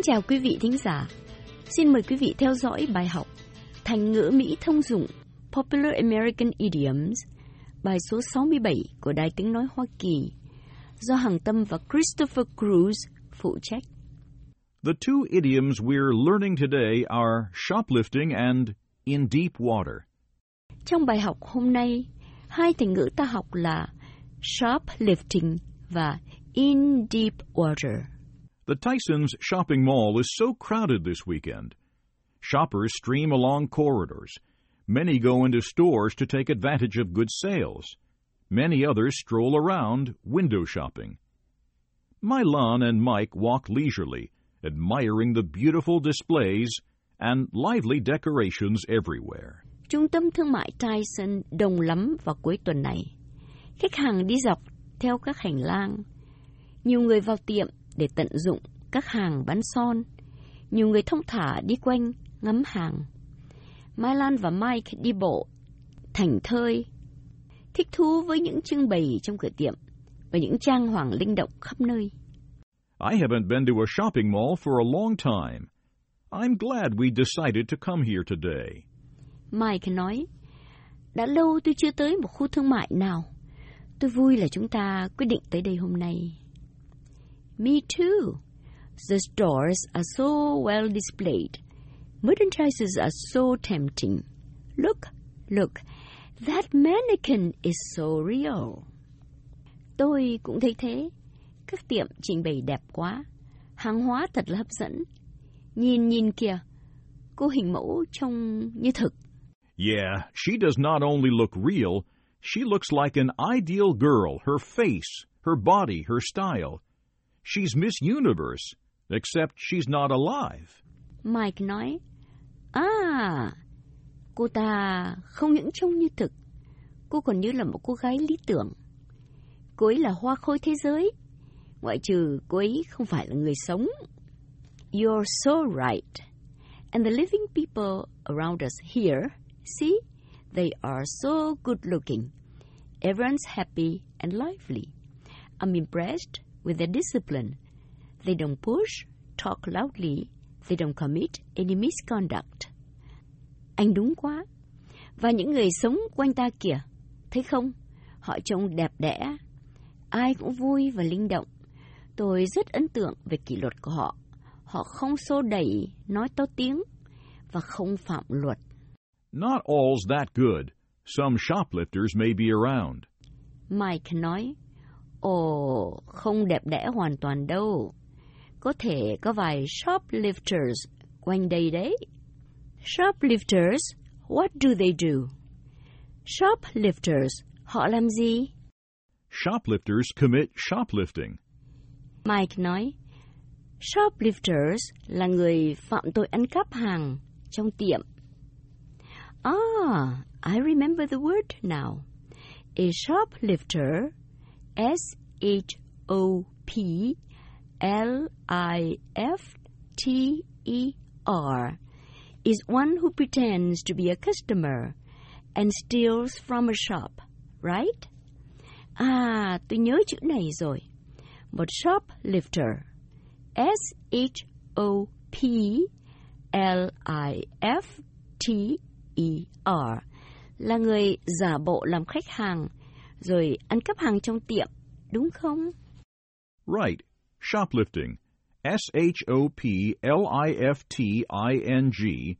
Kính chào quý vị thính giả. Xin mời quý vị theo dõi bài học Thành ngữ Mỹ thông dụng Popular American Idioms bài số 67 của Đài Tiếng Nói Hoa Kỳ do Hằng Tâm và Christopher Cruz phụ trách. The two idioms we're learning today are shoplifting and in deep water. Trong bài học hôm nay, hai thành ngữ ta học là shoplifting và in deep water. The Tyson's shopping mall is so crowded this weekend. Shoppers stream along corridors. Many go into stores to take advantage of good sales. Many others stroll around, window shopping. Mylan and Mike walk leisurely, admiring the beautiful displays and lively decorations everywhere. Trung tâm thương mại Tyson đông lắm vào cuối tuần này. Khách hàng đi dọc theo các hành lang. Nhiều người vào tiệm để tận dụng các hàng bán son. Nhiều người thông thả đi quanh ngắm hàng. Mai Lan và Mike đi bộ, thành thơi, thích thú với những trưng bày trong cửa tiệm và những trang hoàng linh động khắp nơi. I haven't been to a shopping mall for a long time. I'm glad we decided to come here today. Mike nói, đã lâu tôi chưa tới một khu thương mại nào. Tôi vui là chúng ta quyết định tới đây hôm nay. Me too. The stores are so well displayed. Merchandises are so tempting. Look, look, that mannequin is so real. Tôi cũng thấy thế. Các tiệm trình bày đẹp quá. Hàng hóa thật là hấp dẫn. Nhìn nhìn kìa, cô hình mẫu trông như thực. Yeah, she does not only look real, she looks like an ideal girl. Her face, her body, her style. She's Miss Universe, except she's not alive. Mike nói, À, cô ta không những trông như thực, cô còn như là một cô gái lý tưởng. Cô ấy là hoa khôi thế giới, ngoại trừ cô ấy không phải là người sống. You're so right. And the living people around us here, see, they are so good looking. Everyone's happy and lively. I'm impressed with their discipline. They don't push, talk loudly, they don't commit any misconduct. Anh đúng quá. Và những người sống quanh ta kìa, thấy không? Họ trông đẹp đẽ. Ai cũng vui và linh động. Tôi rất ấn tượng về kỷ luật của họ. Họ không xô đẩy, nói to tiếng và không phạm luật. Not all's that good. Some shoplifters may be around. Mike nói, Ồ, không đẹp đẽ hoàn toàn đâu. Có thể có vài shoplifters quanh đây đấy. Shoplifters, what do they do? Shoplifters, họ làm gì? Shoplifters commit shoplifting. Mike nói, shoplifters là người phạm tội ăn cắp hàng trong tiệm. Ah, I remember the word now. A shoplifter, S H O P L I F T E R, is one who pretends to be a customer and steals from a shop, right? À, tôi nhớ chữ này rồi. Một shoplifter, S H O P L I F T E R, là người giả bộ làm khách hàng rồi ăn cắp hàng trong tiệm, đúng không? Right. Shoplifting, S H O P L I F T I N G,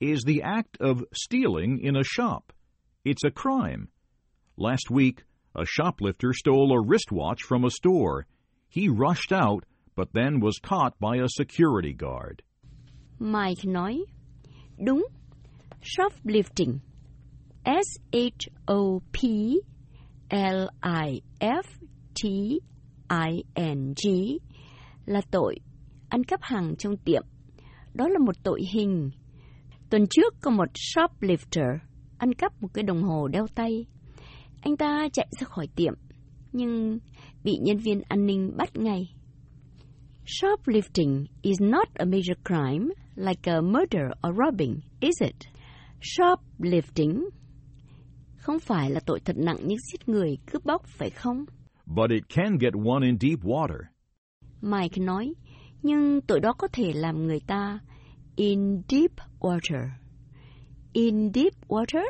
is the act of stealing in a shop. It's a crime. Last week, a shoplifter stole a wristwatch from a store. He rushed out, but then was caught by a security guard. Mike nói, đúng, shoplifting, S L I F T I N G là tội ăn cắp hàng trong tiệm. Đó là một tội hình. Tuần trước có một shoplifter ăn cắp một cái đồng hồ đeo tay. Anh ta chạy ra khỏi tiệm, nhưng bị nhân viên an ninh bắt ngay. Shoplifting is not a major crime like a murder or robbing, is it? Shoplifting không phải là tội thật nặng như giết người, cướp bóc, phải không? But it can get one in deep water. Mike nói, Nhưng tội đó có thể làm người ta in deep water. In deep water?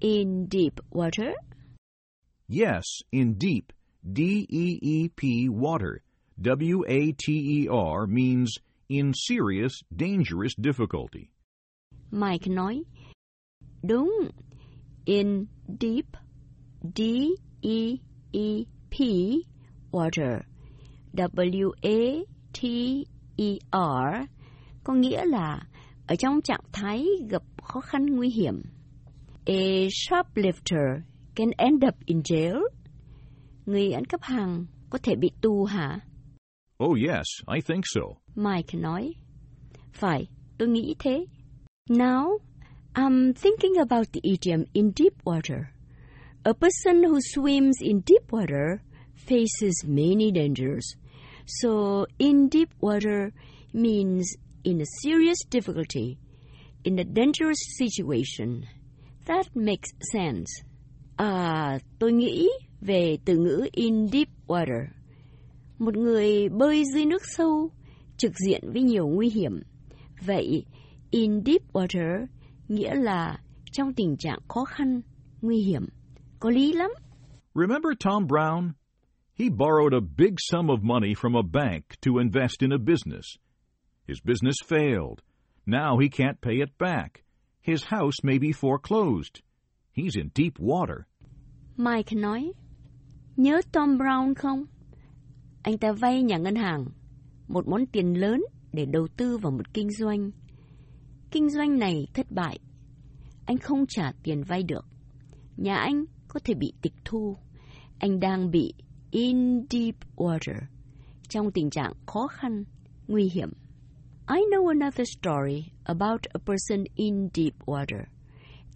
In deep water? Yes, in deep, D-E-E-P, water. W-A-T-E-R means in serious, dangerous difficulty. Mike nói, đúng, in deep, D-E-E-P, water, W-A-T-E-R, có nghĩa là ở trong trạng thái gặp khó khăn nguy hiểm. A shoplifter can end up in jail. Người ăn cắp hàng có thể bị tù hả? Oh yes, I think so. Mike nói. Phải, tôi nghĩ thế. Now, I'm thinking about the idiom in deep water. A person who swims in deep water faces many dangers. So, in deep water means in a serious difficulty, in a dangerous situation. That makes sense. À, tôi nghĩ về từ ngữ in deep water. Một người bơi dưới nước sâu, trực diện với nhiều nguy hiểm. Vậy, in deep water nghĩa là trong tình trạng khó khăn, nguy hiểm. Có lý lắm. Remember Tom Brown? He borrowed a big sum of money from a bank to invest in a business. His business failed. Now he can't pay it back. His house may be foreclosed. He's in deep water. Mike nói, nhớ Tom Brown không? Anh ta vay nhà ngân hàng một món tiền lớn để đầu tư vào một kinh doanh. Kinh doanh này thất bại. Anh không trả tiền vay được. Nhà anh có thể bị tịch thu. Anh đang bị in deep water, trong tình trạng khó khăn, nguy hiểm. I know another story about a person in deep water.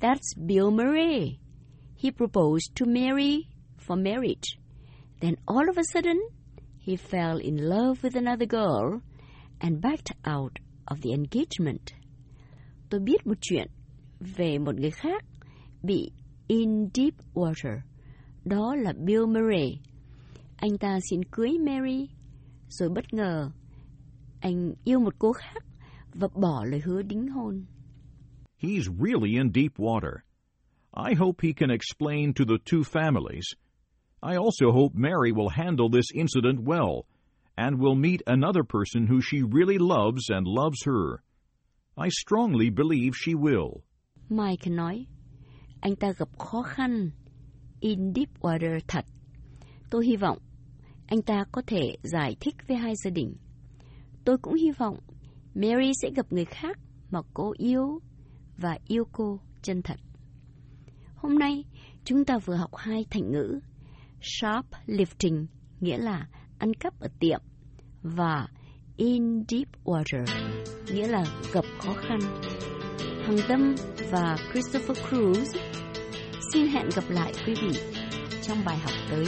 That's Bill Murray. He proposed to Mary for marriage. Then all of a sudden, he fell in love with another girl and backed out of the engagement. Tôi biết một chuyện về một người khác bị in deep water. Đó là Bill Murray. Anh ta xin cưới Mary, rồi bất ngờ anh yêu một cô khác và bỏ lời hứa đính hôn. He's really in deep water. I hope he can explain to the two families. I also hope Mary will handle this incident well and will meet another person who she really loves and loves her. I strongly believe she will. Mike nói, anh ta gặp khó khăn in deep water thật. Tôi hy vọng anh ta có thể giải thích với hai gia đình. Tôi cũng hy vọng Mary sẽ gặp người khác mà cô yêu và yêu cô chân thật. Hôm nay, chúng ta vừa học hai thành ngữ shoplifting, nghĩa là ăn cắp ở tiệm, và in deep water, nghĩa là gặp khó khăn. Hằng Tâm và Christopher Cruz xin hẹn gặp lại quý vị trong bài học tới.